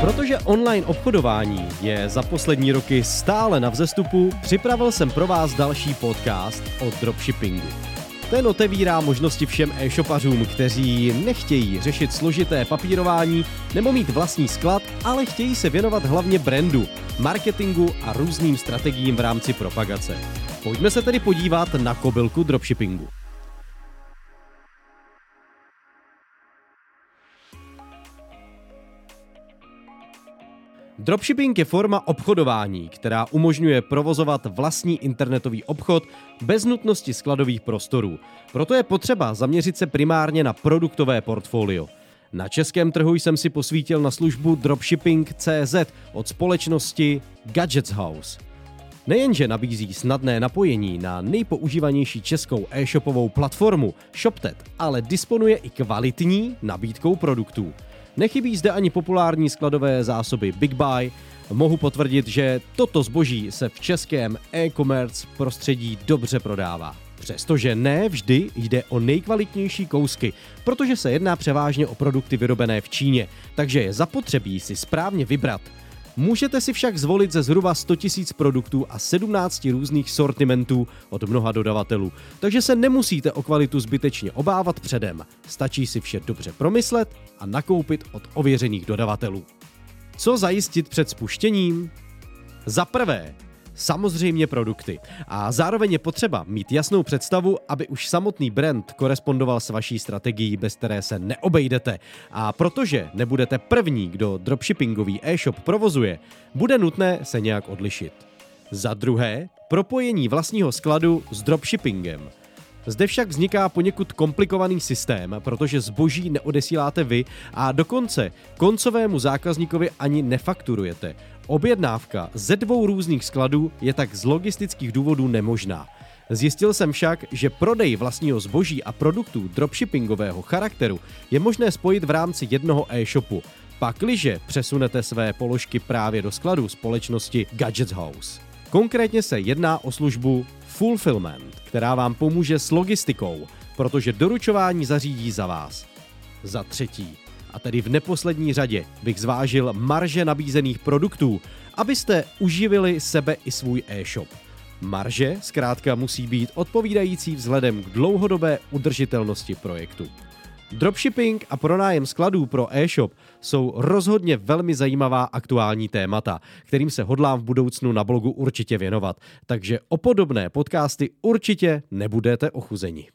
Protože online obchodování je za poslední roky stále na vzestupu, připravil jsem pro vás další podcast o dropshippingu. Ten otevírá možnosti všem e-shopařům, kteří nechtějí řešit složité papírování nebo mít vlastní sklad, ale chtějí se věnovat hlavně brandu, marketingu a různým strategiím v rámci propagace. Pojďme se tedy podívat na kobylku dropshippingu. Dropshipping je forma obchodování, která umožňuje provozovat vlastní internetový obchod bez nutnosti skladových prostorů. Proto je potřeba zaměřit se primárně na produktové portfolio. Na českém trhu jsem si posvítil na službu Dropshipping.cz od společnosti Gadgets House. Nejenže nabízí snadné napojení na nejpoužívanější českou e-shopovou platformu ShopTet, ale disponuje i kvalitní nabídkou produktů. Nechybí zde ani populární skladové zásoby Big Buy. Mohu potvrdit, že toto zboží se v českém e-commerce prostředí dobře prodává. Přestože ne vždy jde o nejkvalitnější kousky, protože se jedná převážně o produkty vyrobené v Číně, takže je zapotřebí si správně vybrat – Můžete si však zvolit ze zhruba 100 000 produktů a 17 různých sortimentů od mnoha dodavatelů, takže se nemusíte o kvalitu zbytečně obávat předem. Stačí si vše dobře promyslet a nakoupit od ověřených dodavatelů. Co zajistit před spuštěním? Za prvé, samozřejmě produkty. A zároveň je potřeba mít jasnou představu, aby už samotný brand korespondoval s vaší strategií, bez které se neobejdete. A protože nebudete první, kdo dropshippingový e-shop provozuje, bude nutné se nějak odlišit. Za druhé, propojení vlastního skladu s dropshippingem. Zde však vzniká poněkud komplikovaný systém, protože zboží neodesíláte vy a dokonce koncovému zákazníkovi ani nefakturujete. Objednávka ze dvou různých skladů je tak z logistických důvodů nemožná. Zjistil jsem však, že prodej vlastního zboží a produktů dropshippingového charakteru je možné spojit v rámci jednoho e-shopu. Pakliže přesunete své položky právě do skladu společnosti Gadgets House. Konkrétně se jedná o službu Fulfillment, která vám pomůže s logistikou, protože doručování zařídí za vás. Za třetí, a tedy v neposlední řadě bych zvážil marže nabízených produktů, abyste uživili sebe i svůj e-shop. Marže zkrátka musí být odpovídající vzhledem k dlouhodobé udržitelnosti projektu. Dropshipping a pronájem skladů pro e-shop jsou rozhodně velmi zajímavá aktuální témata, kterým se hodlám v budoucnu na blogu určitě věnovat, takže o podobné podcasty určitě nebudete ochuzeni.